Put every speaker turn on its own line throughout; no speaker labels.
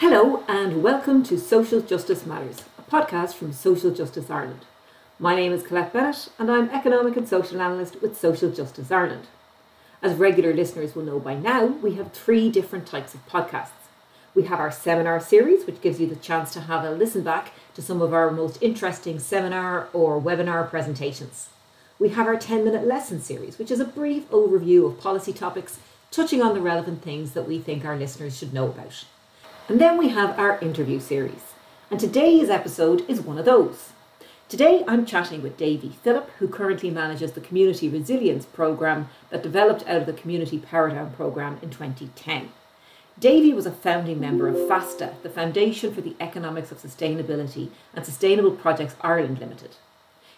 Hello, and welcome to Social Justice Matters, a podcast from Social Justice Ireland. My name is Colette Bennett, and I'm Economic and Social Analyst with Social Justice Ireland. As regular listeners will know by now, we have three different types of podcasts. We have our seminar series, which gives you the chance to have a listen back to some of our most interesting seminar or webinar presentations. We have our 10 minute lesson series, which is a brief overview of policy topics touching on the relevant things that we think our listeners should know about. And then we have our interview series. And today's episode is one of those. Today I'm chatting with Davy Phillip, who currently manages the Community Resilience Programme that developed out of the Community Powerdown Programme in 2010. Davy was a founding member of Feasta, the Foundation for the Economics of Sustainability and Sustainable Projects Ireland Limited.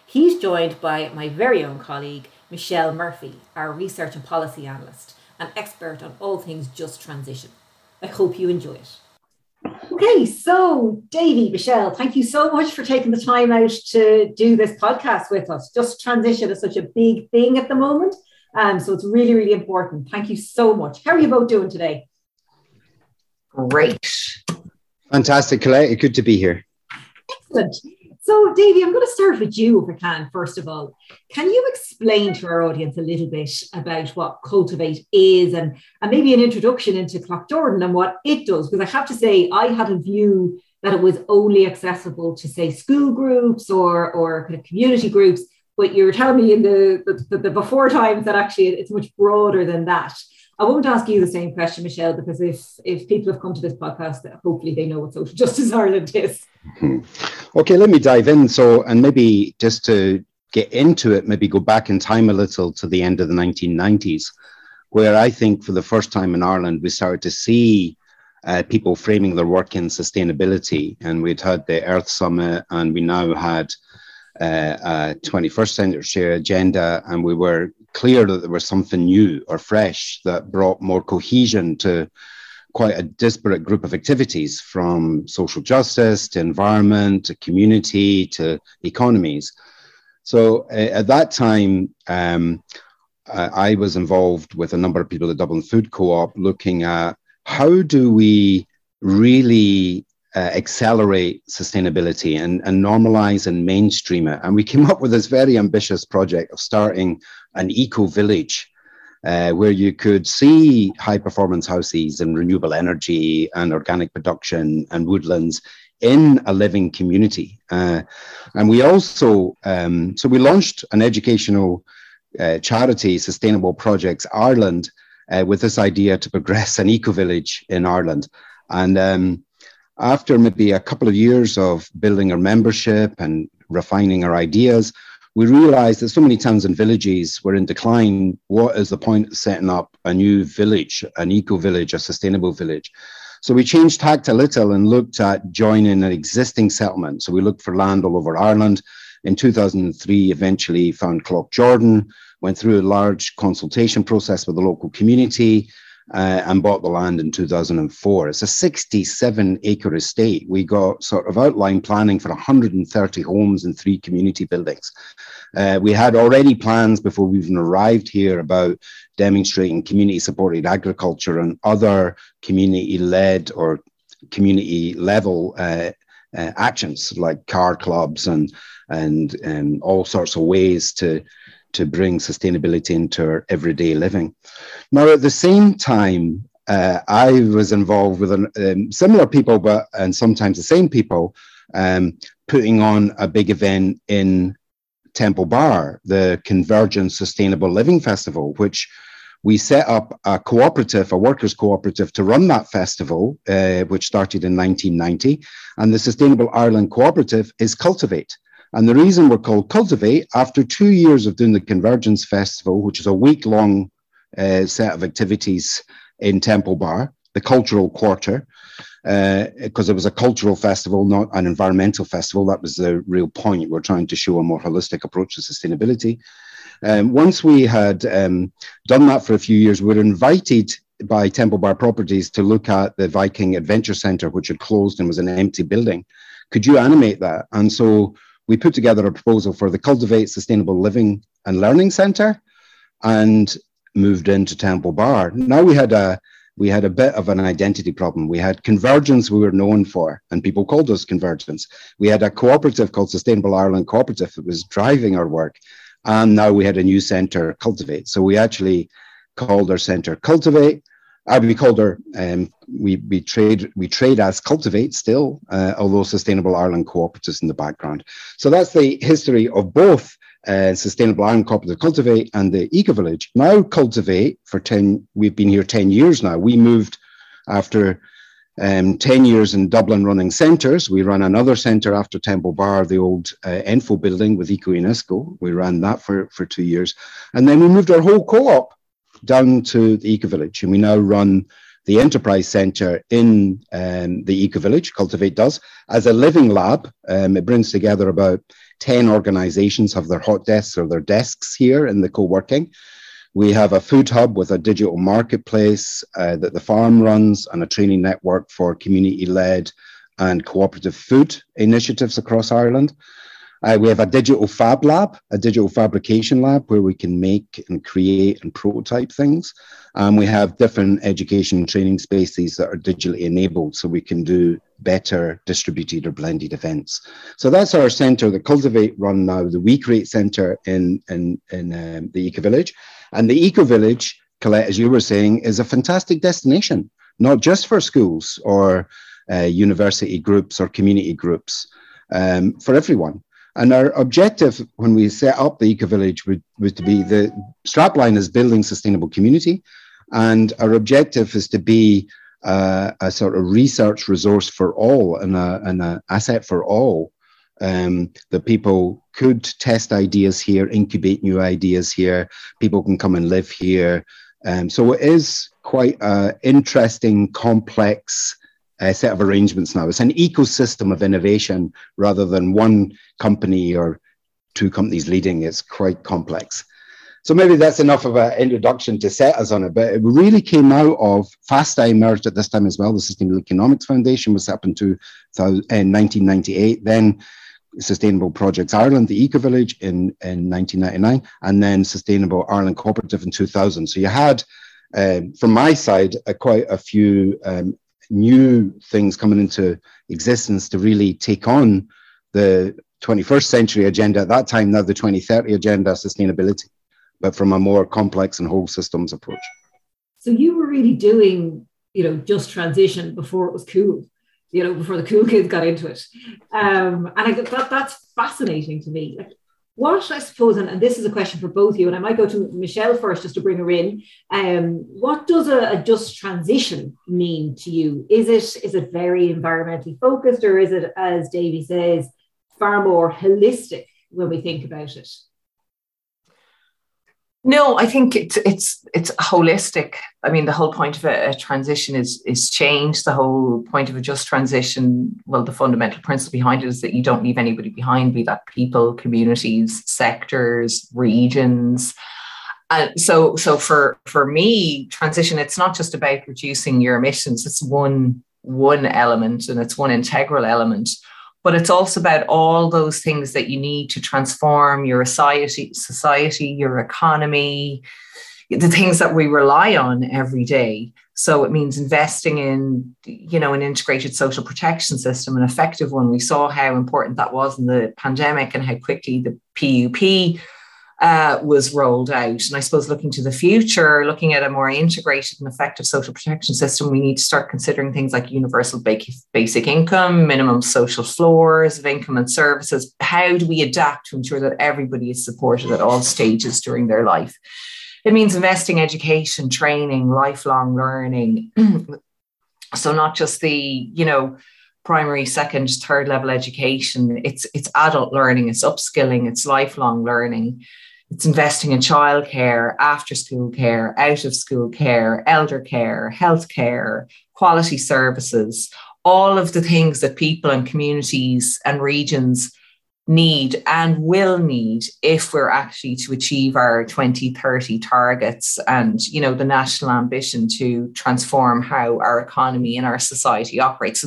He's joined by my very own colleague, Michelle Murphy, our research and policy analyst, an expert on all things just transition. I hope you enjoy it. Okay, so Davy, Michelle, thank you so much for taking the time out to do this podcast with us. Just transition is such a big thing at the moment. Um, so it's really, really important. Thank you so much. How are you both doing today?
Great.
Fantastic, Colette. Good to be here.
Excellent. So, Davy, I'm going to start with you, if I can, first of all. Can you explain to our audience a little bit about what Cultivate is and, and maybe an introduction into Cloughjordan and what it does? Because I have to say, I had a view that it was only accessible to, say, school groups or, or kind of community groups, but you're telling me in the, the, the before times that actually it's much broader than that. I won't ask you the same question, Michelle, because if if people have come to this podcast, hopefully they know what social justice Ireland is.
Hmm. Okay, let me dive in. So, and maybe just to get into it, maybe go back in time a little to the end of the 1990s, where I think for the first time in Ireland we started to see uh, people framing their work in sustainability, and we'd had the Earth Summit, and we now had uh, a 21st century agenda, and we were clear that there was something new or fresh that brought more cohesion to quite a disparate group of activities from social justice to environment to community to economies. So uh, at that time, um, I was involved with a number of people at Dublin Food Co-op looking at how do we really uh, accelerate sustainability and, and normalize and mainstream it. And we came up with this very ambitious project of starting an eco village uh, where you could see high performance houses and renewable energy and organic production and woodlands in a living community. Uh, and we also, um, so we launched an educational uh, charity, Sustainable Projects Ireland, uh, with this idea to progress an eco village in Ireland. And um, after maybe a couple of years of building our membership and refining our ideas, we realized that so many towns and villages were in decline. What is the point of setting up a new village, an eco village, a sustainable village? So we changed tact a little and looked at joining an existing settlement. So we looked for land all over Ireland. In 2003, eventually found Cloughjordan, went through a large consultation process with the local community, uh, and bought the land in 2004. It's a 67 acre estate. We got sort of outline planning for 130 homes and three community buildings. Uh, we had already plans before we even arrived here about demonstrating community supported agriculture and other community led or community level uh, uh, actions like car clubs and and and all sorts of ways to to bring sustainability into our everyday living. Now, at the same time, uh, I was involved with an, um, similar people, but and sometimes the same people, um, putting on a big event in Temple Bar, the Convergence Sustainable Living Festival, which we set up a cooperative, a workers' cooperative, to run that festival, uh, which started in 1990. And the Sustainable Ireland Cooperative is Cultivate. And the reason we're called Cultivate, after two years of doing the Convergence Festival, which is a week long uh, set of activities in Temple Bar, the cultural quarter, because uh, it was a cultural festival, not an environmental festival. That was the real point. We're trying to show a more holistic approach to sustainability. Um, once we had um, done that for a few years, we were invited by Temple Bar Properties to look at the Viking Adventure Centre, which had closed and was an empty building. Could you animate that? And so we put together a proposal for the Cultivate Sustainable Living and Learning Centre and moved into Temple Bar. Now we had a we had a bit of an identity problem. We had convergence we were known for, and people called us convergence. We had a cooperative called Sustainable Ireland Cooperative that was driving our work. And now we had a new centre, Cultivate. So we actually called our centre Cultivate. Her, um, we, we trade we trade as Cultivate still, uh, although Sustainable Ireland Cooperatives in the background. So that's the history of both uh, Sustainable Ireland Cooperative Cultivate and the Eco Village. Now Cultivate for 10, we've been here 10 years now. We moved after um, 10 years in Dublin running centres. We ran another centre after Temple Bar, the old uh, Enfo building with Eco UNESCO. We ran that for, for two years. And then we moved our whole co-op down to the Eco Village. And we now run the Enterprise Centre in um, the Eco Village, Cultivate does, as a living lab. Um, it brings together about 10 organizations have their hot desks or their desks here in the co-working. We have a food hub with a digital marketplace uh, that the farm runs and a training network for community-led and cooperative food initiatives across Ireland. Uh, we have a digital fab lab, a digital fabrication lab where we can make and create and prototype things. Um, we have different education and training spaces that are digitally enabled so we can do better distributed or blended events. So that's our centre, the Cultivate run now, the We Create Centre in, in, in um, the Eco Village. And the Eco Village, Colette, as you were saying, is a fantastic destination, not just for schools or uh, university groups or community groups, um, for everyone. And our objective when we set up the Eco Village was to be the strapline is building sustainable community. And our objective is to be uh, a sort of research resource for all and an asset for all. Um, that people could test ideas here, incubate new ideas here. People can come and live here. Um, so it is quite an interesting, complex uh, set of arrangements now. It's an ecosystem of innovation rather than one company or two companies leading. It's quite complex. So maybe that's enough of an introduction to set us on it. But it really came out of Feasta emerged at this time as well. The Sustainable Economics Foundation was up in, in 1998. Then Sustainable Projects Ireland, the Eco Village in, in 1999, and then Sustainable Ireland Cooperative in 2000. So you had, um, from my side, quite a few um, new things coming into existence to really take on the 21st century agenda at that time, now the 2030 agenda, sustainability, but from a more complex and whole systems approach.
So you were really doing, you know, just transition before it was cool, you know, before the cool kids got into it. Um, and I that that's fascinating to me. Like, what I suppose, and, and, this is a question for both of you, and I might go to Michelle first just to bring her in. Um, what does a, a, just transition mean to you? Is it is it very environmentally focused, or is it, as Davy says, far more holistic when we think about it?
No, I think it's it's it's holistic. I mean, the whole point of a, a, transition is is change. The whole point of a just transition, well, the fundamental principle behind it is that you don't leave anybody behind, be that people, communities, sectors, regions. And so, so for for me, transition, it's not just about reducing your emissions. It's one one element, and it's one integral element but it's also about all those things that you need to transform your society, society, your economy, the things that we rely on every day. So it means investing in, you know, an integrated social protection system, an effective one. We saw how important that was in the pandemic and how quickly the PUP uh, was rolled out. And I suppose looking to the future, looking at a more integrated and effective social protection system, we need to start considering things like universal basic income, minimum social floors of income and services. How do we adapt to ensure that everybody is supported at all stages during their life? It means investing education, training, lifelong learning. so not just the, you know, primary, second, third level education. It's it's adult learning, it's upskilling, it's lifelong learning. It's investing in childcare, after school care, out of school care, elder care, health care, quality services, all of the things that people and communities and regions need and will need if we're actually to achieve our 2030 targets and you know the national ambition to transform how our economy and our society operates.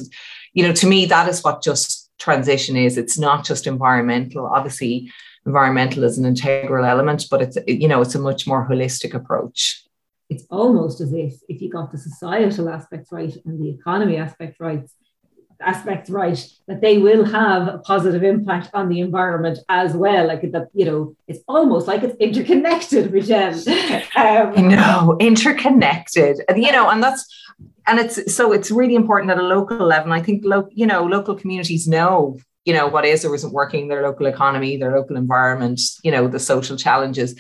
You know to me that is what just transition is. It's not just environmental. Obviously environmental is an integral element, but it's you know it's a much more holistic approach.
it's almost as if if you got the societal aspects right and the economy aspect right, aspects right, that they will have a positive impact on the environment as well. Like that, you know, it's almost like it's interconnected, Michelle.
Um, know, interconnected. You know, and that's and it's so it's really important at a local level. I think lo- you know, local communities know you know what is or isn't working their local economy their local environment you know the social challenges.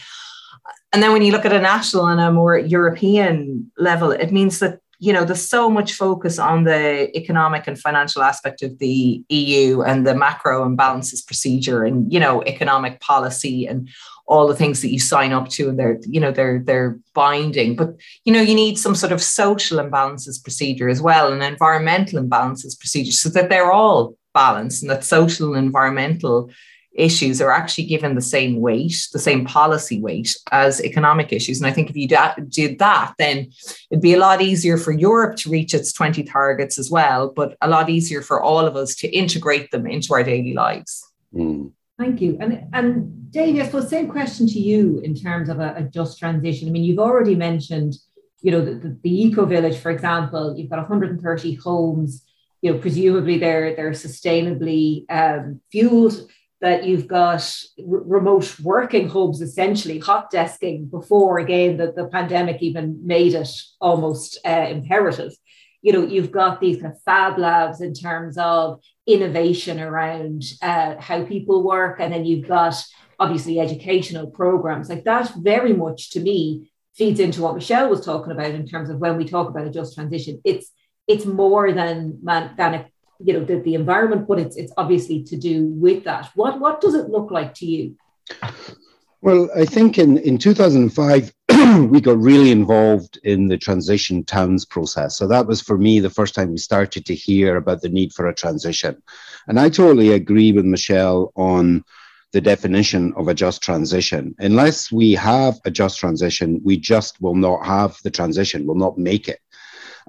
And then when you look at a national and a more european level it means that you know there's so much focus on the economic and financial aspect of the eu and the macro imbalances procedure and you know economic policy and all the things that you sign up to and they're you know they're they're binding. But you know you need some sort of social imbalances procedure as well and environmental imbalances procedure so that they're all balance and that social and environmental issues are actually given the same weight, the same policy weight as economic issues. And I think if you did that, then it'd be a lot easier for Europe to reach its 20 targets as well, but a lot easier for all of us to integrate them into our daily lives.
Mm.
Thank you. And, and Dave, I suppose same question to you in terms of a, a just transition. I mean, you've already mentioned, you know, the, the, the eco village, for example, you've got 130 homes you know, presumably they're they're sustainably um, fueled. That you've got r- remote working hubs, essentially hot desking before again the, the pandemic even made it almost uh, imperative. You know, you've got these kind of fab labs in terms of innovation around uh, how people work, and then you've got obviously educational programs like that. Very much to me feeds into what Michelle was talking about in terms of when we talk about a just transition. It's it's more than than a, you know the, the environment, but it's it's obviously to do with that. What what does it look like to you?
Well, I think in, in 2005, we got really involved in the transition towns process. So that was for me the first time we started to hear about the need for a transition. And I totally agree with Michelle on the definition of a just transition. Unless we have a just transition, we just will not have the transition, will not make it.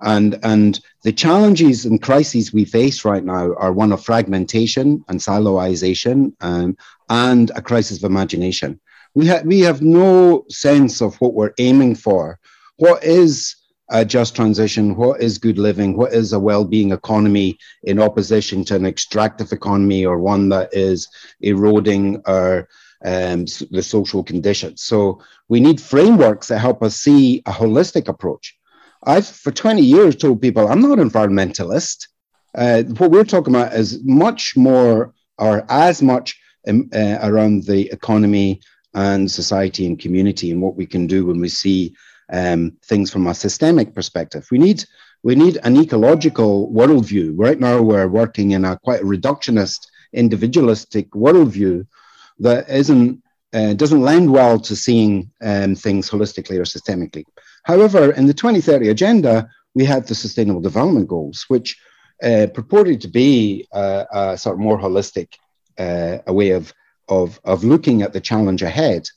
And, and the challenges and crises we face right now are one of fragmentation and siloization um, and a crisis of imagination. We, ha- we have no sense of what we're aiming for. What is a just transition? What is good living? What is a well being economy in opposition to an extractive economy or one that is eroding our um, the social conditions? So we need frameworks that help us see a holistic approach. I've for 20 years told people I'm not environmentalist. Uh, what we're talking about is much more or as much um, uh, around the economy and society and community and what we can do when we see um, things from a systemic perspective. We need we need an ecological worldview. Right now, we're working in a quite reductionist, individualistic worldview that isn't uh, doesn't lend well to seeing um, things holistically or systemically. However, in the 2030 agenda, we had the Sustainable Development Goals, which uh, purported to be a, a, sort of more holistic uh, a way of, of, of looking at the challenge ahead.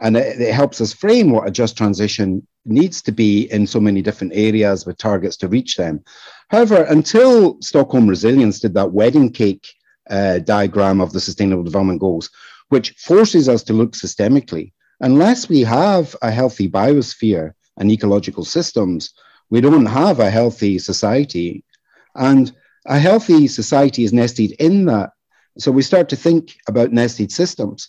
And it, it, helps us frame what a just transition needs to be in so many different areas with targets to reach them. However, until Stockholm Resilience did that wedding cake uh, diagram of the Sustainable Development Goals, which forces us to look systemically, unless we have a healthy biosphere and ecological systems, we don't have a healthy society. And a healthy society is nested in that. So we start to think about nested systems.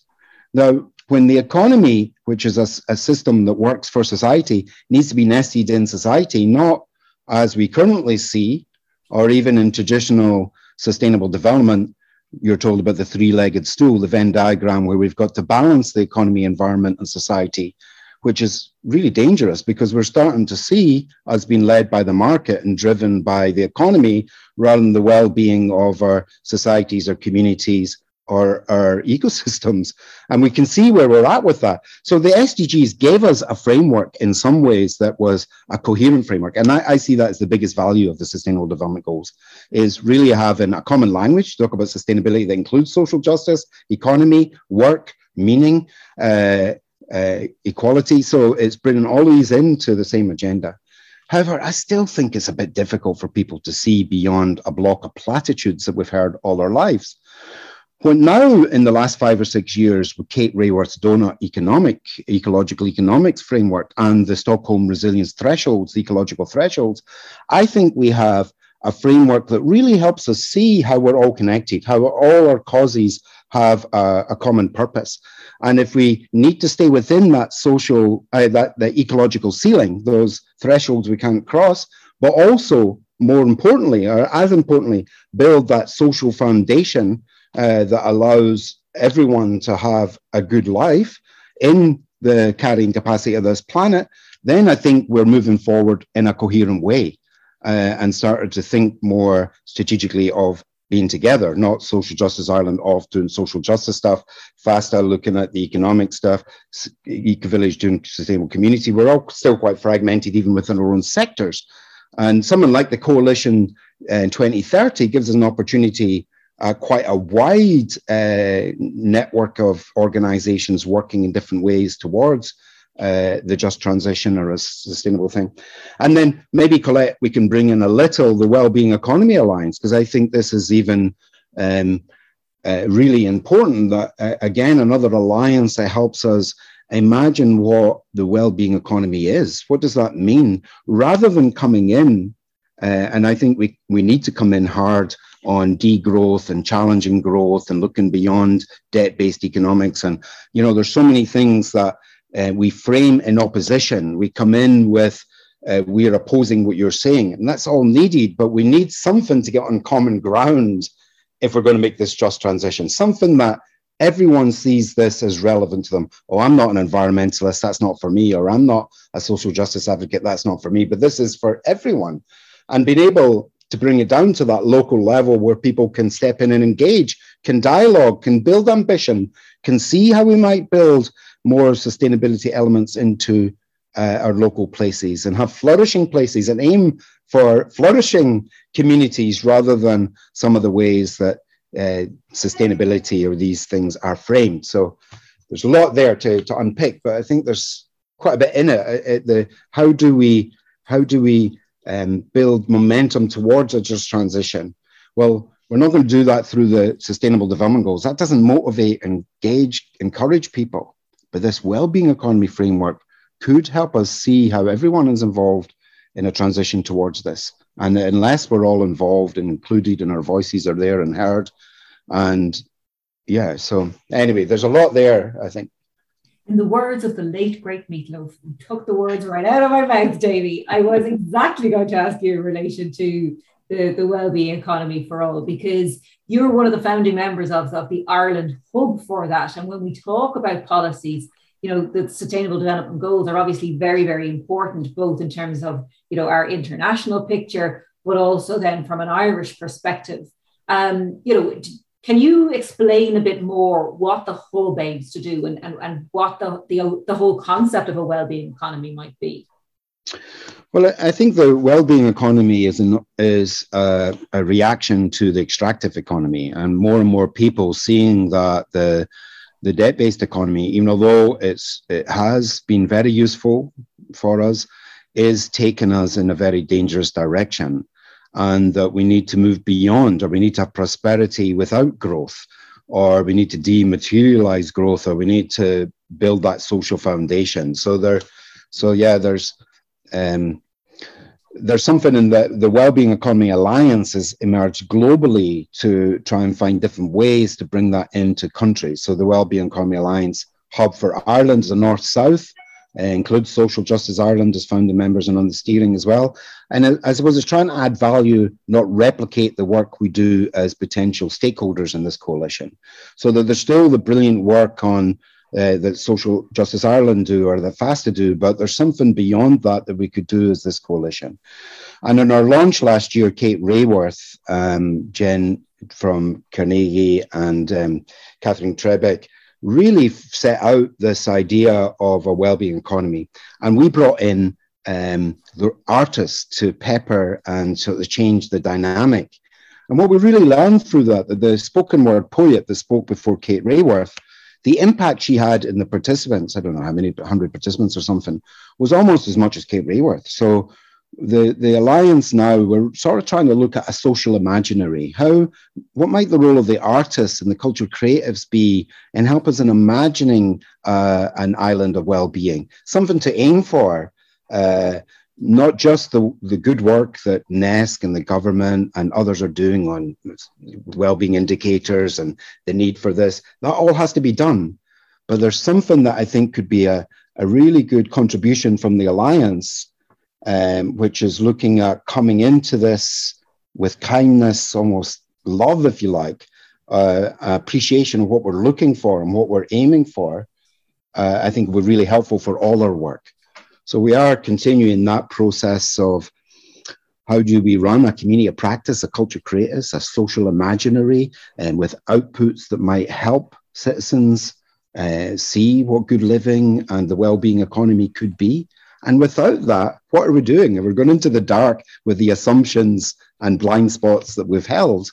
Now, when the economy, which is a, a system that works for society, needs to be nested in society, not as we currently see, or even in traditional sustainable development, you're told about the three legged stool, the Venn diagram, where we've got to balance the economy, environment, and society which is really dangerous because we're starting to see us being led by the market and driven by the economy rather than the well-being of our societies or communities or our ecosystems. And we can see where we're at with that. So the SDGs gave us a framework in some ways that was a coherent framework. And I, I see that as the biggest value of the Sustainable Development Goals is really having a common language to talk about sustainability that includes social justice, economy, work, meaning, uh, uh, equality. So it's bringing all these into the same agenda. However, I still think it's a bit difficult for people to see beyond a block of platitudes that we've heard all our lives. When now in the last five or six years with Kate Raworth's donut economic, ecological economics framework and the Stockholm resilience thresholds, ecological thresholds, I think we have a framework that really helps us see how we're all connected, how all our causes have a, a common purpose. And if we need to stay within that social, uh, that the ecological ceiling, those thresholds we can't cross, but also more importantly, or as importantly, build that social foundation uh, that allows everyone to have a good life in the carrying capacity of this planet, then I think we're moving forward in a coherent way uh, and started to think more strategically of being together, not Social Justice Ireland off doing social justice stuff, Feasta looking at the economic stuff, Eco Village doing sustainable community. We're all still quite fragmented even within our own sectors. And someone like the coalition uh, in 2030 gives us an opportunity, uh, quite a wide uh, network of organizations working in different ways towards uh, the just transition or a sustainable thing. And then maybe, Colette, we can bring in a little the Wellbeing Economy Alliance, because I think this is even um, uh, really important that, uh, again, another alliance that helps us imagine what the well-being economy is. What does that mean? Rather than coming in, uh, and I think we, we need to come in hard on degrowth and challenging growth and looking beyond debt-based economics. And, you know, there's so many things that uh, we frame in opposition. We come in with, uh, we're opposing what you're saying. And that's all needed, but we need something to get on common ground if we're going to make this just transition, something that everyone sees this as relevant to them. Oh, I'm not an environmentalist, that's not for me, or I'm not a social justice advocate, that's not for me, but this is for everyone. And being able to bring it down to that local level where people can step in and engage, can dialogue, can build ambition, can see how we might build more sustainability elements into uh, our local places and have flourishing places and aim for flourishing communities rather than some of the ways that uh, sustainability or these things are framed. So there's a lot there to, to unpick, but I think there's quite a bit in it. Uh, uh, the how do we how do we um, build momentum towards a just transition? Well, we're not going to do that through the Sustainable Development Goals. That doesn't motivate, engage, encourage people. But this well-being economy framework could help us see how everyone is involved in a transition towards this. And unless we're all involved and included and our voices are there and heard, and yeah, so anyway, there's a lot there, I think.
In the words of the late great Meatloaf, you took the words right out of my mouth, Davy. I was exactly going to ask you in relation to the, the well-being economy for all because you're one of the founding members of, of the Ireland hub for that. And when we talk about policies, you know the sustainable development goals are obviously very very important both in terms of you know our international picture but also then from an irish perspective um, you know can you explain a bit more what the hub aims to do and, and, and what the, the, the whole concept of a well-being economy might be
well, I think the well-being economy is an, is a, a, reaction to the extractive economy, and more and more people seeing that the the debt-based economy, even although it's it has been very useful for us, is taking us in a very dangerous direction, and that we need to move beyond, or we need to have prosperity without growth, or we need to dematerialize growth, or we need to build that social foundation. So there, so yeah, there's um, there's something in the, the Wellbeing Economy Alliance has emerged globally to try and find different ways to bring that into countries. So the Wellbeing Economy Alliance hub for Ireland is a north-south, uh, includes Social Justice Ireland as founding members and on the steering as well. And I, I suppose it's trying to add value, not replicate the work we do as potential stakeholders in this coalition. So that there's still the brilliant work on uh, that Social Justice Ireland do or that Feasta do, but there's something beyond that that we could do as this coalition. And in our launch last year, Kate Raworth, um, Jen from Carnegie, and um, Katherine Trebeck really set out this idea of a well-being economy, and we brought in um, the artists to pepper and sort of change the dynamic. And what we really learned through that, that the spoken word poet that spoke before Kate Raworth the impact she had in the participants, I don't know how many hundred participants or something, was almost as much as Kate Raworth. So the, the alliance now, we're sort of trying to look at a social imaginary. How, what might the role of the artists and the cultural creatives be in help us in imagining uh, an island of well-being, something to aim for, uh, not just the, the good work that NESC and the government and others are doing on well-being indicators and the need for this. That all has to be done. But there's something that I think could be a, a really good contribution from the alliance um, which is looking at coming into this with kindness, almost love, if you like, uh, appreciation of what we're looking for and what we're aiming for, uh, I think would be really helpful for all our work. So we are continuing that process of how do we run a community of practice, a culture creators, a social imaginary, and with outputs that might help citizens uh, see what good living and the well-being economy could be. And without that, what are we doing? If we're going into the dark with the assumptions and blind spots that we've held,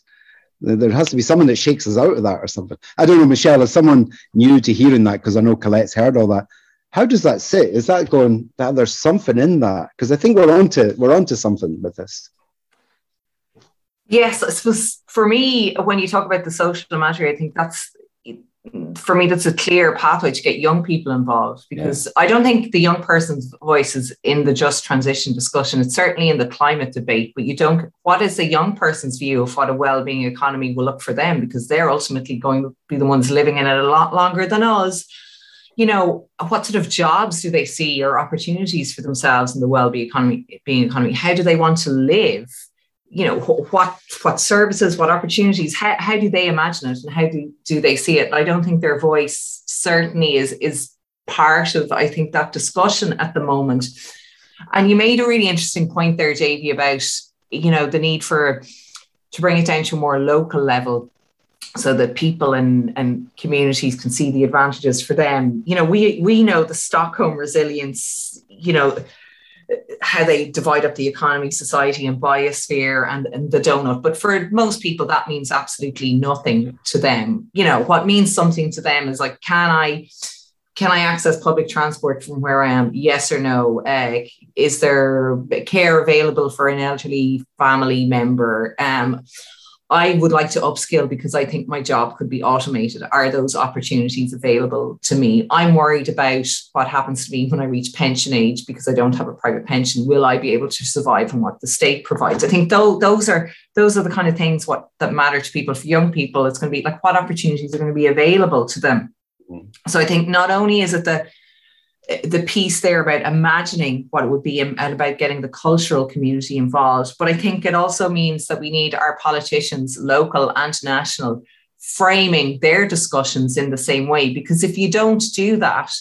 there has to be someone that shakes us out of that or something. I don't know, Michelle, as someone new to hearing that, because I know Colette's heard all that, how does that sit? Is that going that there's something in that? Because I think we're onto we're onto something with this.
Yes, I suppose for me, when you talk about the social matter, I think that's for me, that's a clear pathway to get young people involved because yeah. I don't think the young person's voice is in the just transition discussion. It's certainly in the climate debate, but you don't. What is a young person's view of what a well-being economy will look for them? Because they're ultimately going to be the ones living in it a lot longer than us. You know, what sort of jobs do they see or opportunities for themselves in the well-being economy? Being economy, how do they want to live? you know what what services what opportunities how, how do they imagine it and how do, do they see it i don't think their voice certainly is is part of i think that discussion at the moment and you made a really interesting point there Davy about you know the need for to bring it down to a more local level so that people and, and communities can see the advantages for them you know we we know the stockholm resilience you know how they divide up the economy, society, and biosphere and, and the donut. But for most people, that means absolutely nothing to them. You know, what means something to them is like, can I can I access public transport from where I am? Yes or no? Uh, is there care available for an elderly family member? Um, I would like to upskill because I think my job could be automated. Are those opportunities available to me? I'm worried about what happens to me when I reach pension age because I don't have a private pension. Will I be able to survive on what the state provides? I think th- those are those are the kind of things what that matter to people. For young people, it's going to be like what opportunities are going to be available to them. Mm. So I think not only is it the the piece there about imagining what it would be and about getting the cultural community involved. But I think it also means that we need our politicians, local and national, framing their discussions in the same way. Because if you don't do that,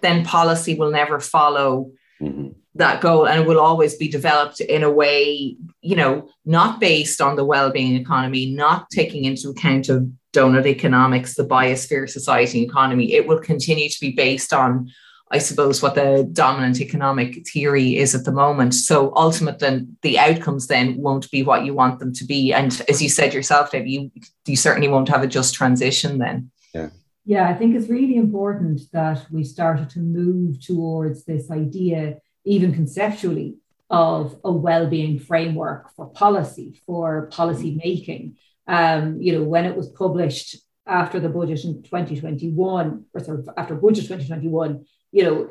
then policy will never follow mm-hmm. that goal and it will always be developed in a way, you know, not based on the well-being economy, not taking into account of donut economics, the biosphere society economy. It will continue to be based on I suppose, what the dominant economic theory is at the moment. So ultimately, the outcomes then won't be what you want them to be. And as you said yourself, Dave, you, you certainly won't have a just transition then.
Yeah.
Yeah, I think it's really important that we started to move towards this idea, even conceptually, of a well-being framework for policy, for policy making. Um, you know, when it was published after the budget in 2021, or sort of after budget 2021, you know,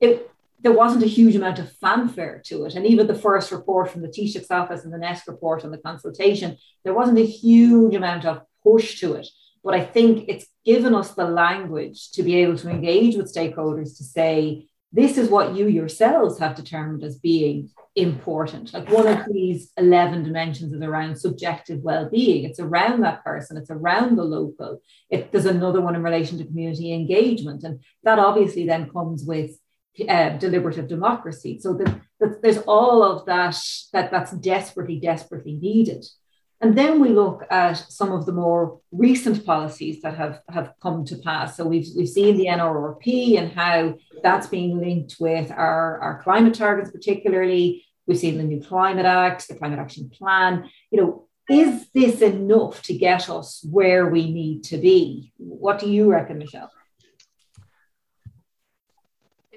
it there wasn't a huge amount of fanfare to it. And even the first report from the Taoiseach's office and the NESC report on the consultation, there wasn't a huge amount of push to it. But I think it's given us the language to be able to engage with stakeholders to say, this is what you yourselves have determined as being important. Like one of these 11 dimensions is around subjective well-being. It's around that person. It's around the local. There's another one in relation to community engagement. And that obviously then comes with uh, deliberative democracy. So that, that there's all of that, that that's desperately, desperately needed. And then we look at some of the more recent policies that have, have come to pass. So we've, we've seen the NRRP and how that's being linked with our, our climate targets, particularly. We've seen the new Climate Act, the Climate Action Plan. You know, is this enough to get us where we need to be? What do you reckon, Michelle?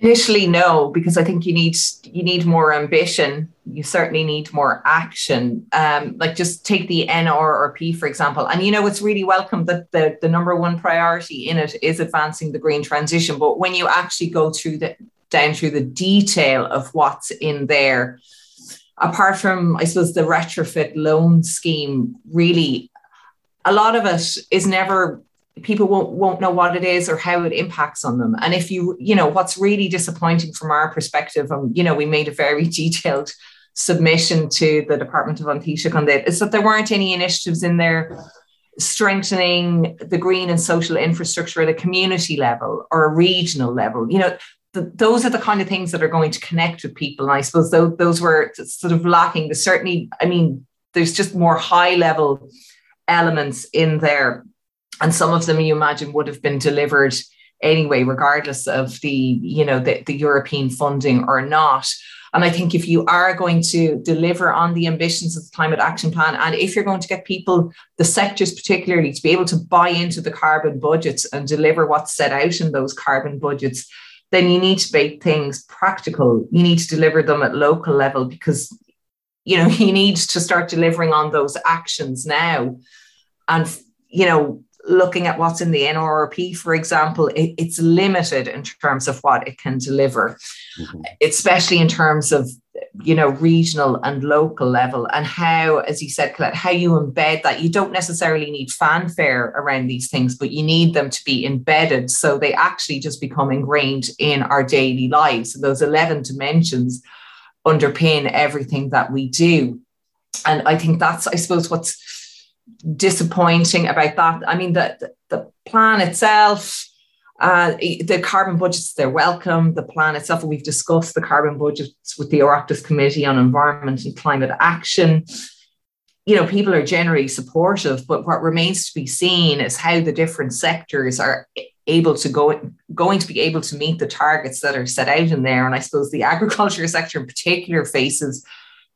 Initially, no, because I think you need you need more ambition. You certainly need more action. Um, like just take the NRRP for example, and you know it's really welcome that the the number one priority in it is advancing the green transition. But when you actually go through the down through the detail of what's in there, apart from I suppose the retrofit loan scheme, really, a lot of it is never people won't won't know what it is or how it impacts on them. And if you you know what's really disappointing from our perspective and you know we made a very detailed submission to the department of An Taoiseach on that is that there weren't any initiatives in there strengthening the green and social infrastructure at a community level or a regional level. You know the, those are the kind of things that are going to connect with people. And i suppose those, those were sort of lacking. There's certainly i mean there's just more high level elements in there and some of them you imagine would have been delivered anyway regardless of the you know the, the european funding or not. And i think if you are going to deliver on the ambitions of the climate action plan and if you're going to get people the sectors particularly to be able to buy into the carbon budgets and deliver what's set out in those carbon budgets then you need to make things practical. You need to deliver them at local level because you know you need to start delivering on those actions now. And you know looking at what's in the NRRP, for example, it, it's limited in terms of what it can deliver, mm-hmm. especially in terms of you know regional and local level. And how as you said Colette, how you embed that you don't necessarily need fanfare around these things but you need them to be embedded so they actually just become ingrained in our daily lives. So those 11 dimensions underpin everything that we do. And i think that's i suppose what's disappointing about that. I mean, the, the, plan itself, uh, the carbon budgets, they're welcome. The plan itself, we've discussed the carbon budgets with the Oireachtas Committee on Environment and Climate Action. You know, people are generally supportive, but what remains to be seen is how the different sectors are able to go going to be able to meet the targets that are set out in there. And I suppose the agriculture sector in particular faces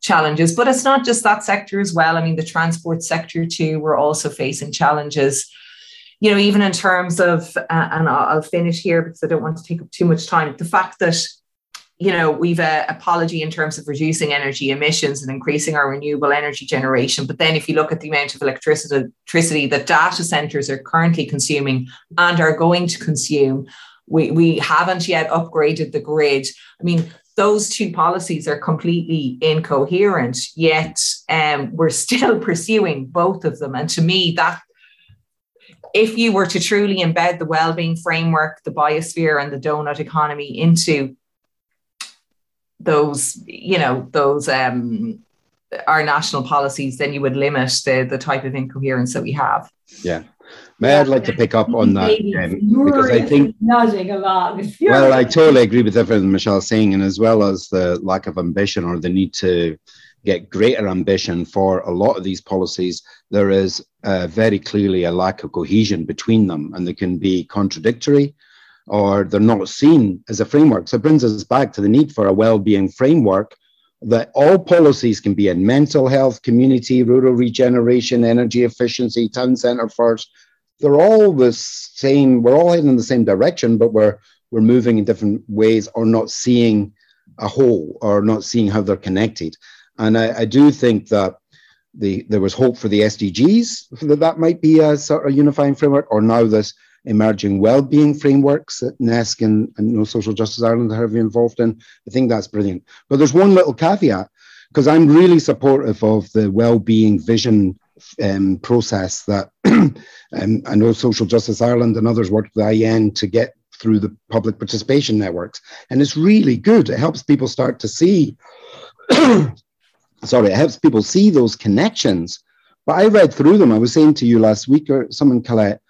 challenges. But it's not just that sector as well. I mean, the transport sector too, we're also facing challenges. You know, even in terms of, uh, and I'll, finish here because I don't want to take up too much time. The fact that you know we've a, a policy in terms of reducing energy emissions and increasing our renewable energy generation but then if you look at the amount of electricity, electricity that data centers are currently consuming and are going to consume we, we haven't yet upgraded the grid i mean those two policies are completely incoherent, yet um, we're still pursuing both of them. And to me, that if you were to truly embed the well-being framework, the biosphere, and the donut economy into those, you know, those um, our national policies, then you would limit the the type of incoherence that we have.
Yeah. May I'd like to pick up on that um,
because I think nodding along.
Well, I totally agree with everything Michelle's saying, and as well as the lack of ambition or the need to get greater ambition for a lot of these policies, there is uh, very clearly a lack of cohesion between them, and they can be contradictory or they're not seen as a framework. So it brings us back to the need for a well-being framework that all policies can be in mental health, community, rural regeneration, energy efficiency, town centre first, they're all the same. We're all heading in the same direction, but we're we're moving in different ways or not seeing a whole or not seeing how they're connected. And I, I do think that the there was hope for the SDGs that that might be a sort of unifying framework, or now this emerging well-being frameworks that NESC and, and know, Social Justice Ireland are heavily involved in. I think that's brilliant. But there's one little caveat because I'm really supportive of the well-being vision um, process that um, I know Social Justice Ireland and others worked with IEN to get through the public participation networks. And it's really good. It helps people start to see, sorry, it helps people see those connections. But I read through them. I was saying to you last week or someone, Colette,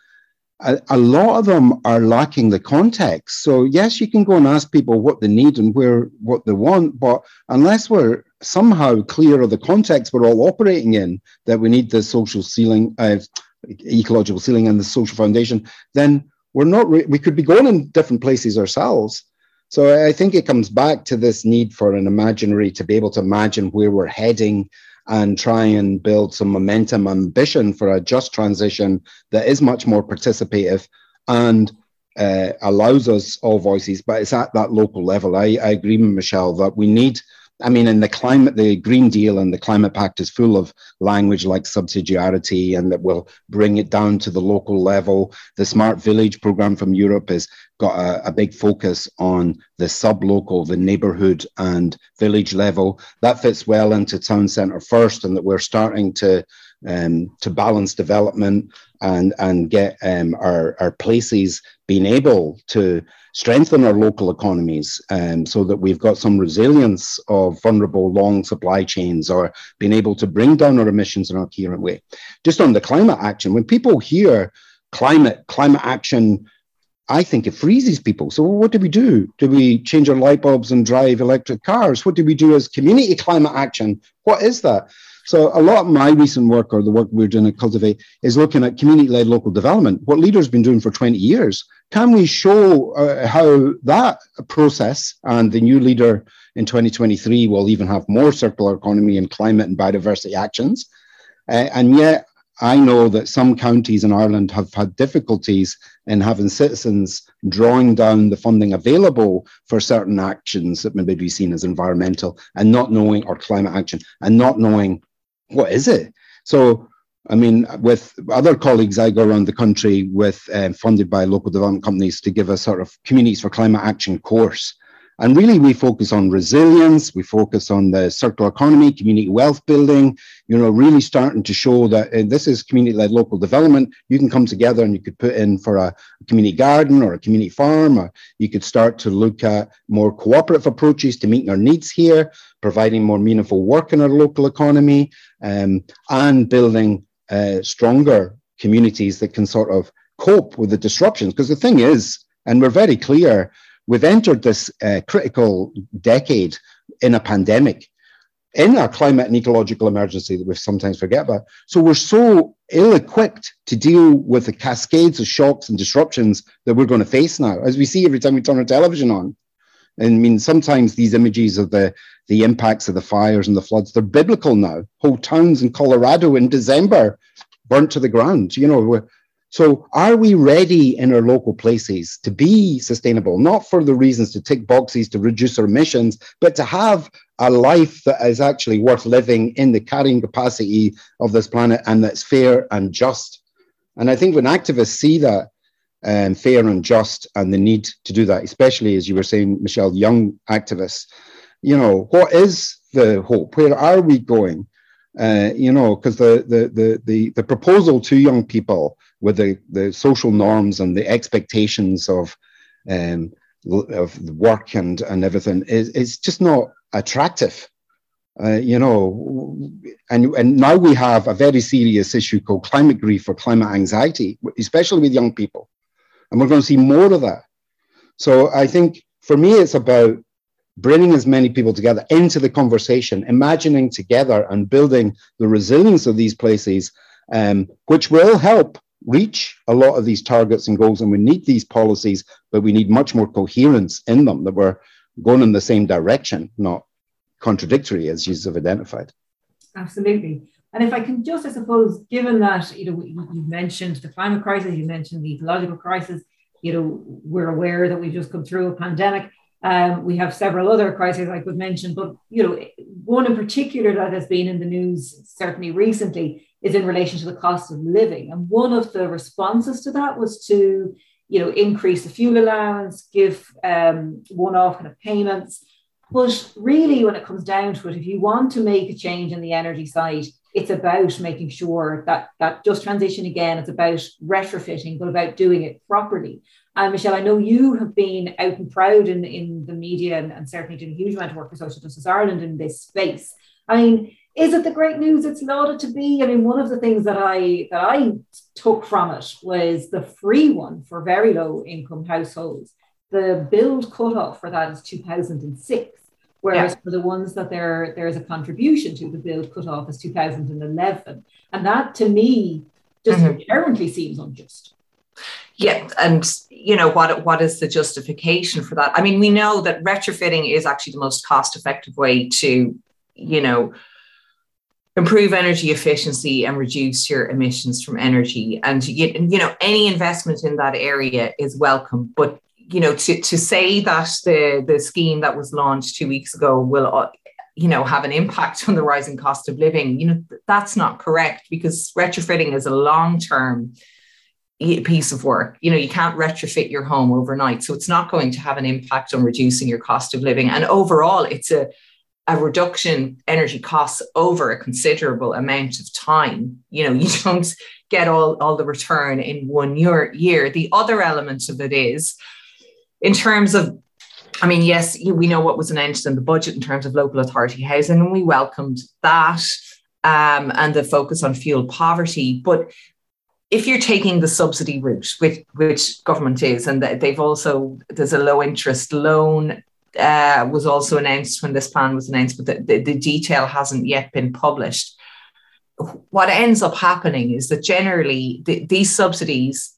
a, a, lot of them are lacking the context. So yes, you can go and ask people what they need and where what they want, but unless we're somehow clear of the context we're all operating in, that we need the social ceiling, uh, ecological ceiling, and the social foundation, then we're not. Re- we could be going in different places ourselves. So I think it comes back to this need for an imaginary to be able to imagine where we're heading and try and build some momentum ambition for a just transition that is much more participative and uh, allows us all voices, but it's at that local level. I, I agree with Michelle that we need I mean, in the climate, the Green Deal and the Climate Pact is full of language like subsidiarity and that will bring it down to the local level. The Smart Village program from Europe has got a, a big focus on the sub-local, the neighborhood and village level. That fits well into town centre first, and that we're starting to um, to balance development and and get um, our our places being able to strengthen our local economies um, so that we've got some resilience of vulnerable long supply chains or being able to bring down our emissions in a coherent way. Just on the climate action, when people hear climate, climate action, I think it freezes people. So what do we do? Do we change our light bulbs and drive electric cars? What do we do as community climate action? What is that? So a lot of my recent work or the work we're doing at Cultivate is looking at community-led local development, what leaders have been doing for 20 years. Can we show uh, how that process and the new leader in 2023 will even have more circular economy and climate and biodiversity actions? Uh, and yet I know that some counties in Ireland have had difficulties in having citizens drawing down the funding available for certain actions that may be seen as environmental and not knowing, or climate action, and not knowing what is it? So, I mean, with other colleagues, I go around the country with uh, funded by local development companies to give a sort of communities for climate action course. And really, we focus on resilience, we focus on the circular economy, community wealth building, you know, really starting to show that uh, this is community led local development. You can come together and you could put in for a community garden or a community farm, or you could start to look at more cooperative approaches to meeting our needs here, providing more meaningful work in our local economy, um, and building uh, stronger communities that can sort of cope with the disruptions. Because the thing is, and we're very clear, We've entered this uh, critical decade in a pandemic, in a climate and ecological emergency that we sometimes forget about. So we're so ill equipped to deal with the cascades of shocks and disruptions that we're going to face now, as we see every time we turn our television on. And I mean, sometimes these images of the, the impacts of the fires and the floods, they're biblical now. Whole towns in Colorado in December burnt to the ground. You know, so, are we ready in our local places to be sustainable, not for the reasons to tick boxes to reduce our emissions, but to have a life that is actually worth living in the carrying capacity of this planet and that's fair and just? And I think when activists see that um, fair and just and the need to do that, especially as you were saying, Michelle, young activists, you know, what is the hope? Where are we going? Uh, you know, because the, the the the the proposal to young people with the, the social norms and the expectations of um, of work and and everything is is just not attractive. Uh, you know, and and now we have a very serious issue called climate grief or climate anxiety, especially with young people, and we're going to see more of that. So I think for me, it's about bringing as many people together into the conversation, imagining together and building the resilience of these places, um, which will help reach a lot of these targets and goals. And we need these policies, but we need much more coherence in them that we're going in the same direction, not contradictory, as you have identified.
Absolutely. And if I can just, I suppose, given that you know you mentioned the climate crisis, you mentioned the ecological crisis, you know we're aware that we've just come through a pandemic. Um, we have several other crises I could mention, but you know one in particular that has been in the news certainly recently is in relation to the cost of living. And one of the responses to that was to, you know, increase the fuel allowance, give um, one-off kind of payments. But really, when it comes down to it, if you want to make a change in the energy side, it's about making sure that that just transition again. It's about retrofitting, but about doing it properly. And Michelle, I know you have been out and proud in, in the media and, and certainly doing a huge amount of work for Social Justice Ireland in this space. I mean, is it the great news it's lauded to be? I mean, one of the things that I that I took from it was the free one for very low income households. The build cutoff for that is 2006, whereas yeah. for the ones that there there is a contribution to, the build cutoff is 2011, and that to me just mm-hmm. inherently seems unjust.
Yeah, and you know what what is the justification for that? I mean, we know that retrofitting is actually the most cost effective way to, you know, improve energy efficiency and reduce your emissions from energy. And you, know, any investment in that area is welcome. But you know, to, to say that the the scheme that was launched two weeks ago will uh, you know have an impact on the rising cost of living, you know, that's not correct because retrofitting is a long term piece of work. You know, you can't retrofit your home overnight. So it's not going to have an impact on reducing your cost of living. And overall, it's a a reduction energy costs over a considerable amount of time. You know, you don't get all, all the return in one year, year. The other element of it is in terms of, I mean, yes, we know what was announced in the budget in terms of local authority housing, and we welcomed that um, and the focus on fuel poverty. But if you're taking the subsidy route, which, which government is, and they've also, there's a low interest loan uh, was also announced when this plan was announced, but the, the, the detail hasn't yet been published. What ends up happening is that generally the, these subsidies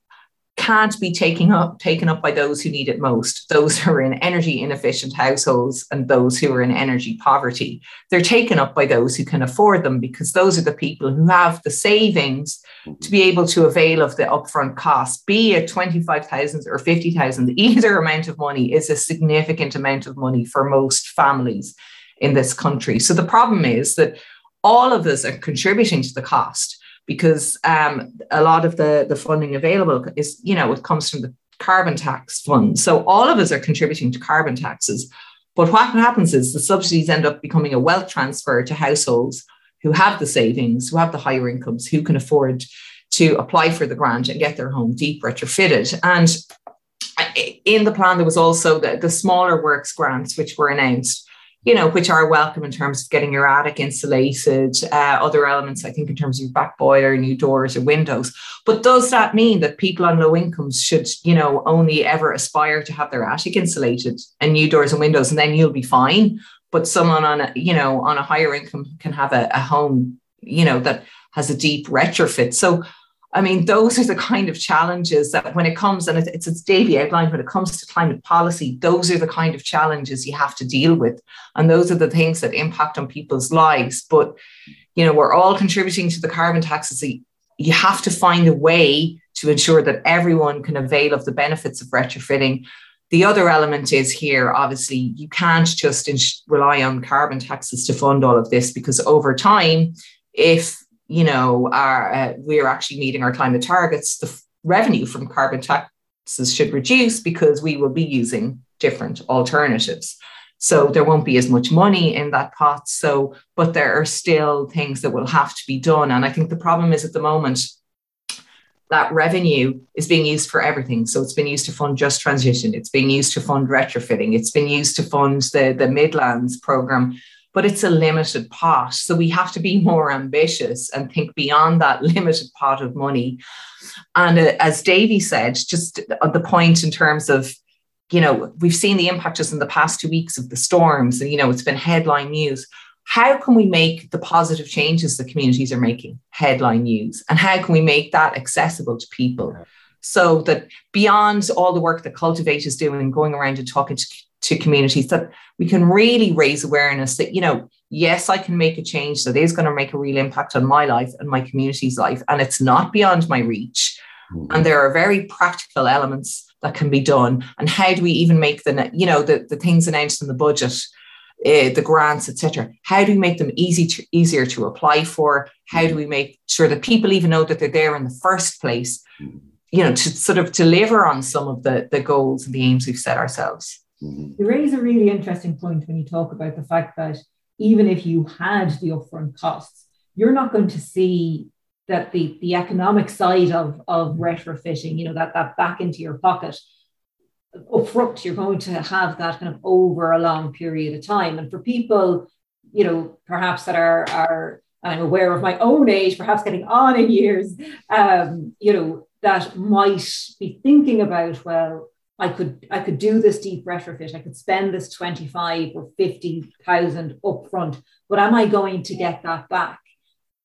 can't be taken up taken up by those who need it most those who are in energy inefficient households and those who are in energy poverty. They're taken up by those who can afford them because those are the people who have the savings to be able to avail of the upfront cost. Be it 25,000 or 50,000 either amount of money is a significant amount of money for most families in this country. So the problem is that all of us are contributing to the cost because um, a lot of the, the funding available is, you know, it comes from the carbon tax fund. So all of us are contributing to carbon taxes. But what happens is the subsidies end up becoming a wealth transfer to households who have the savings, who have the higher incomes, who can afford to apply for the grant and get their home deep retrofitted. And in the plan, there was also the, the smaller works grants, which were announced you know, which are welcome in terms of getting your attic insulated, uh, other elements, I think, in terms of your back boiler, new doors or windows. But does that mean that people on low incomes should, you know, only ever aspire to have their attic insulated and new doors and windows, and then you'll be fine? But someone on a, you know, on a higher income can have a, a home, you know, that has a deep retrofit. So I mean, those are the kind of challenges that when it comes, and it's as Davy outlined, when it comes to climate policy, those are the kind of challenges you have to deal with. And those are the things that impact on people's lives. But, you know, we're all contributing to the carbon taxes. You have to find a way to ensure that everyone can avail of the benefits of retrofitting. The other element is here, obviously, you can't just rely on carbon taxes to fund all of this because over time, if you know, our, uh, we're actually meeting our climate targets, the f- revenue from carbon taxes should reduce because we will be using different alternatives. So there won't be as much money in that pot. So, but there are still things that will have to be done. And I think the problem is at the moment that revenue is being used for everything. So it's been used to fund just transition. It's being used to fund retrofitting. It's been used to fund the, the Midlands program but it's a limited pot. So we have to be more ambitious and think beyond that limited pot of money. And uh, as Davy said, just on the point in terms of, you know, we've seen the impact just in the past two weeks of the storms, and, you know, it's been headline news. How can we make the positive changes the communities are making headline news? And how can we make that accessible to people? So that beyond all the work that Cultivate is doing, going around and talking to to communities that we can really raise awareness that, you know, yes, I can make a change that is going to make a real impact on my life and my community's life. And it's not beyond my reach. Mm-hmm. And there are very practical elements that can be done. And how do we even make the, you know, the, the things announced in the budget, uh, the grants, etc. How do we make them easy to, easier to apply for? How do we make sure that people even know that they're there in the first place? Mm-hmm. You know, to sort of deliver on some of the, the goals and the aims we've set ourselves.
Mm-hmm. You raise a really interesting point when you talk about the fact that even if you had the upfront costs, you're not going to see that the, the economic side of, of retrofitting, you know, that, that back into your pocket upfront, you're going to have that kind of over a long period of time. And for people, you know, perhaps that are, are I'm aware of my own age, perhaps getting on in years, um, you know, that might be thinking about, well, I could I could do this deep retrofit. I could spend this 25 or 50,000 upfront, but am I going to get that back?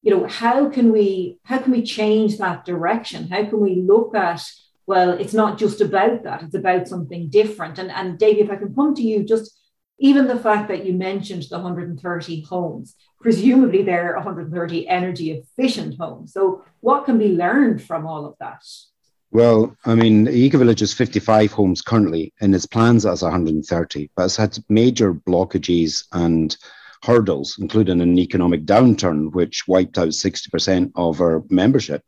You know, how can we how can we change that direction? How can we look at well, it's not just about that, it's about something different. And and David, if I can come to you just even the fact that you mentioned the 130 homes, presumably they're 130 energy efficient homes. So, what can be learned from all of that?
Well, I mean, EcoVillage is 55 homes currently, and its plans as 130, but it's had major blockages and hurdles, including an economic downturn, which wiped out 60% of our membership,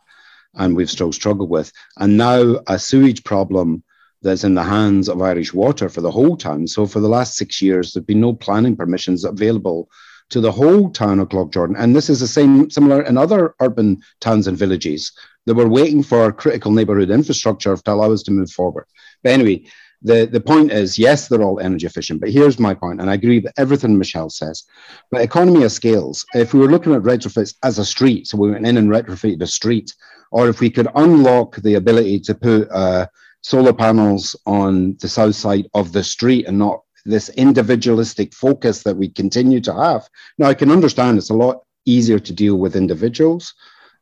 and we've still struggled with. And now a sewage problem that's in the hands of Irish Water for the whole town. So for the last six years, there've been no planning permissions available to the whole town of Cloughjordan. And this is the same similar in other urban towns and villages that were waiting for critical neighborhood infrastructure to allow us to move forward. But anyway, the, the point is, yes, they're all energy efficient, but here's my point, and I agree with everything Michelle says. But economy of scales, if we were looking at retrofits as a street, so we went in and retrofitted a street, or if we could unlock the ability to put uh, solar panels on the south side of the street and not this individualistic focus that we continue to have. Now, I can understand it's a lot easier to deal with individuals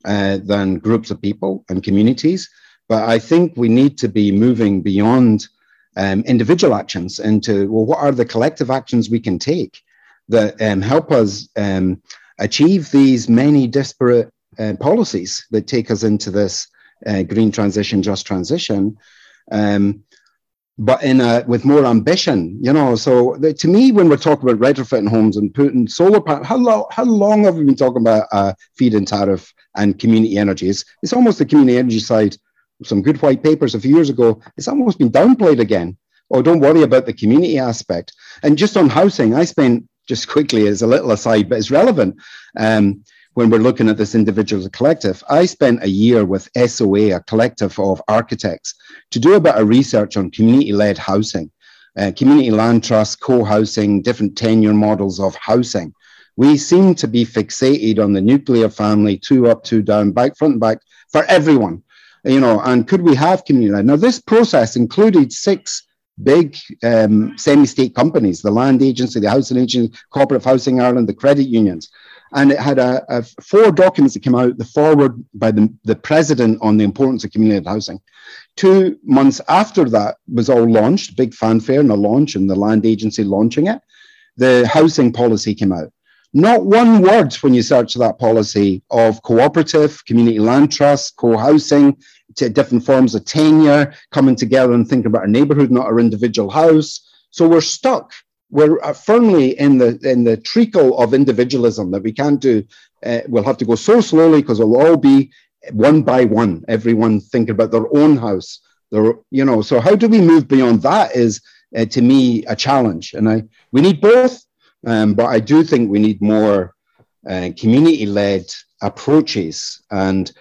uh, than groups of people and communities, but I think we need to be moving beyond um, individual actions into well, what are the collective actions we can take that um, help us um, achieve these many disparate uh, policies that take us into this uh, green transition, just transition, um, but in a, with more ambition, you know. So the, to me, when we're talking about retrofitting homes and putting solar panels, how, lo- how long have we been talking about uh, feed-in tariff and community energy? It's, it's almost the community energy side some good white papers a few years ago, it's almost been downplayed again. Oh, don't worry about the community aspect. And just on housing, I spent just quickly as a little aside, but it's relevant um, when we're looking at this individual collective. I spent a year with SOA, a collective of architects, to do a bit of research on community led housing, uh, community land trust, co housing, different tenure models of housing. We seem to be fixated on the nuclear family, two up, two down, back, front, and back for everyone you know, and could we have community? Now, this process included six big um, semi-state companies, the Land Agency, the Housing Agency, Cooperative Housing Ireland, the credit unions. And it had a, a four documents that came out, the forward by the, the president on the importance of community housing. Two months after that was all launched, big fanfare and a launch and the Land Agency launching it, the housing policy came out. Not one word when you search that policy of cooperative, community land trust, co-housing, to different forms of tenure, coming together and thinking about our neighborhood, not our individual house. So we're stuck. We're uh, firmly in the in the treacle of individualism that we can't do. Uh, we'll have to go so slowly because it'll all be one by one. Everyone thinking about their own house. Their, you know. So how do we move beyond that? Is uh, to me a challenge, and I we need both. Um, but I do think we need more uh, community led approaches and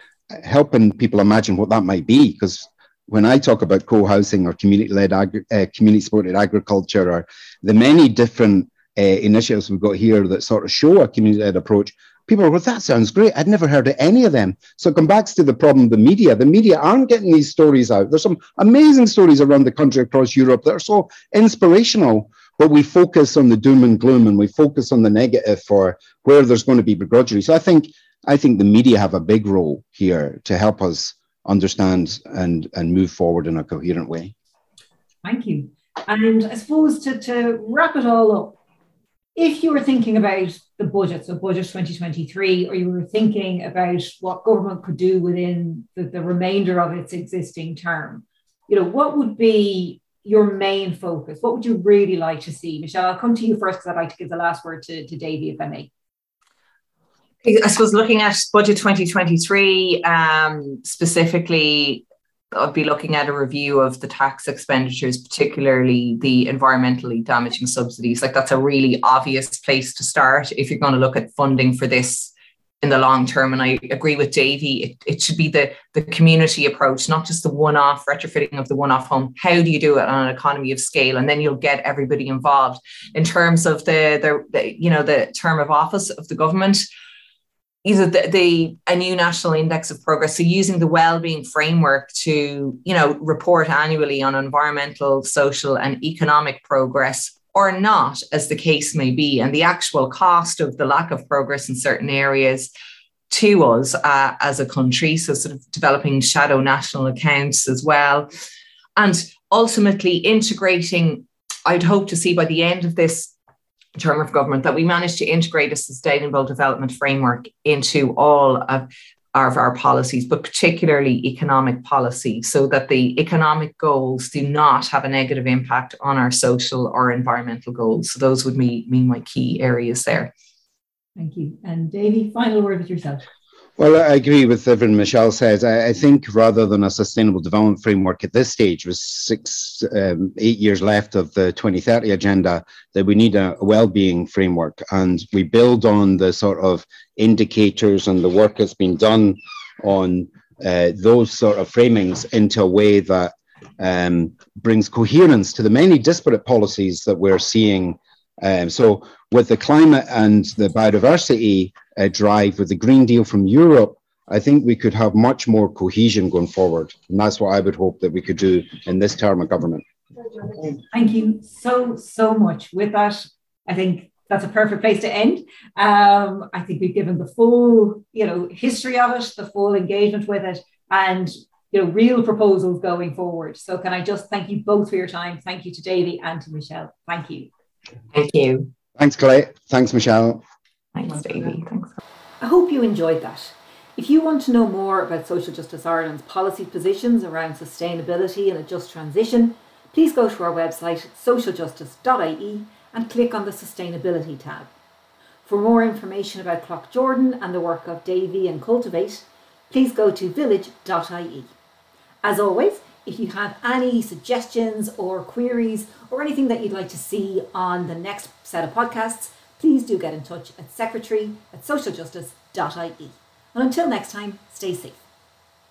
helping people imagine what that might be. Because when I talk about co housing or community led, agri- uh, community supported agriculture, or the many different uh, initiatives we've got here that sort of show a community led approach, people are, well, that sounds great. I'd never heard of any of them. So come back to the problem of the media. The media aren't getting these stories out. There's some amazing stories around the country across Europe that are so inspirational but we focus on the doom and gloom and we focus on the negative for where there's going to be begrudgery. So I think I think the media have a big role here to help us understand and and move forward in a coherent way.
Thank you. And I suppose to, to wrap it all up, if you were thinking about the budget, so budget 2023, or you were thinking about what government could do within the, the remainder of its existing term, you know, what would be your main focus? What would you really like to see? Michelle, I'll come to you first because I'd like to give the last word to, to Davy, if I may.
I suppose looking at budget 2023, um, specifically, I'd be looking at a review of the tax expenditures, particularly the environmentally damaging subsidies. Like that's a really obvious place to start if you're going to look at funding for this in the long term. And I agree with Davy, it, it should be the, the community approach, not just the one-off retrofitting of the one-off home. How do you do it on an economy of scale? And then you'll get everybody involved. In terms of the, the, the you know, the term of office of the government, either the, the a new national index of progress so using the well-being framework to you know report annually on environmental social and economic progress or not, as the case may be, and the actual cost of the lack of progress in certain areas to us uh, as a country. So, sort of developing shadow national accounts as well. And ultimately integrating, I'd hope to see by the end of this term of government that we managed to integrate a sustainable development framework into all of of our policies, but particularly economic policy, so that the economic goals do not have a negative impact on our social or environmental goals. So those would be, mean my key areas there.
Thank you. And Davy, final word with yourself.
Well, I agree with everything Michelle says. I, I, think rather than a sustainable development framework at this stage, with six, um, eight years left of the 2030 agenda, that we need a, well-being framework, and we build on the sort of indicators and the work that's been done on uh, those sort of framings into a way that um, brings coherence to the many disparate policies that we're seeing. Um, so, with the climate and the biodiversity uh, drive with the Green Deal from Europe, I think we could have much more cohesion going forward. And that's what I would hope that we could do in this term of government.
Thank you so, so much. With that, I think that's a perfect place to end. Um, I think we've given the full, you know, history of it, the full engagement with it, and you know, real proposals going forward. So can I just thank you both for your time? Thank you to Davy and to Michelle. Thank you.
Thank you.
Thanks, Clay. Thanks, Michelle.
Thanks, Davy. Thanks.
I hope you enjoyed that. If you want to know more about Social Justice Ireland's policy positions around sustainability and a just transition, please go to our website socialjustice.ie and click on the Sustainability tab. For more information about Cloughjordan and the work of Davy and Cultivate, please go to village.ie. As always, if you have any suggestions or queries or anything that you'd like to see on the next set of podcasts, please do get in touch at secretary at socialjustice.ie. And until next time, stay safe.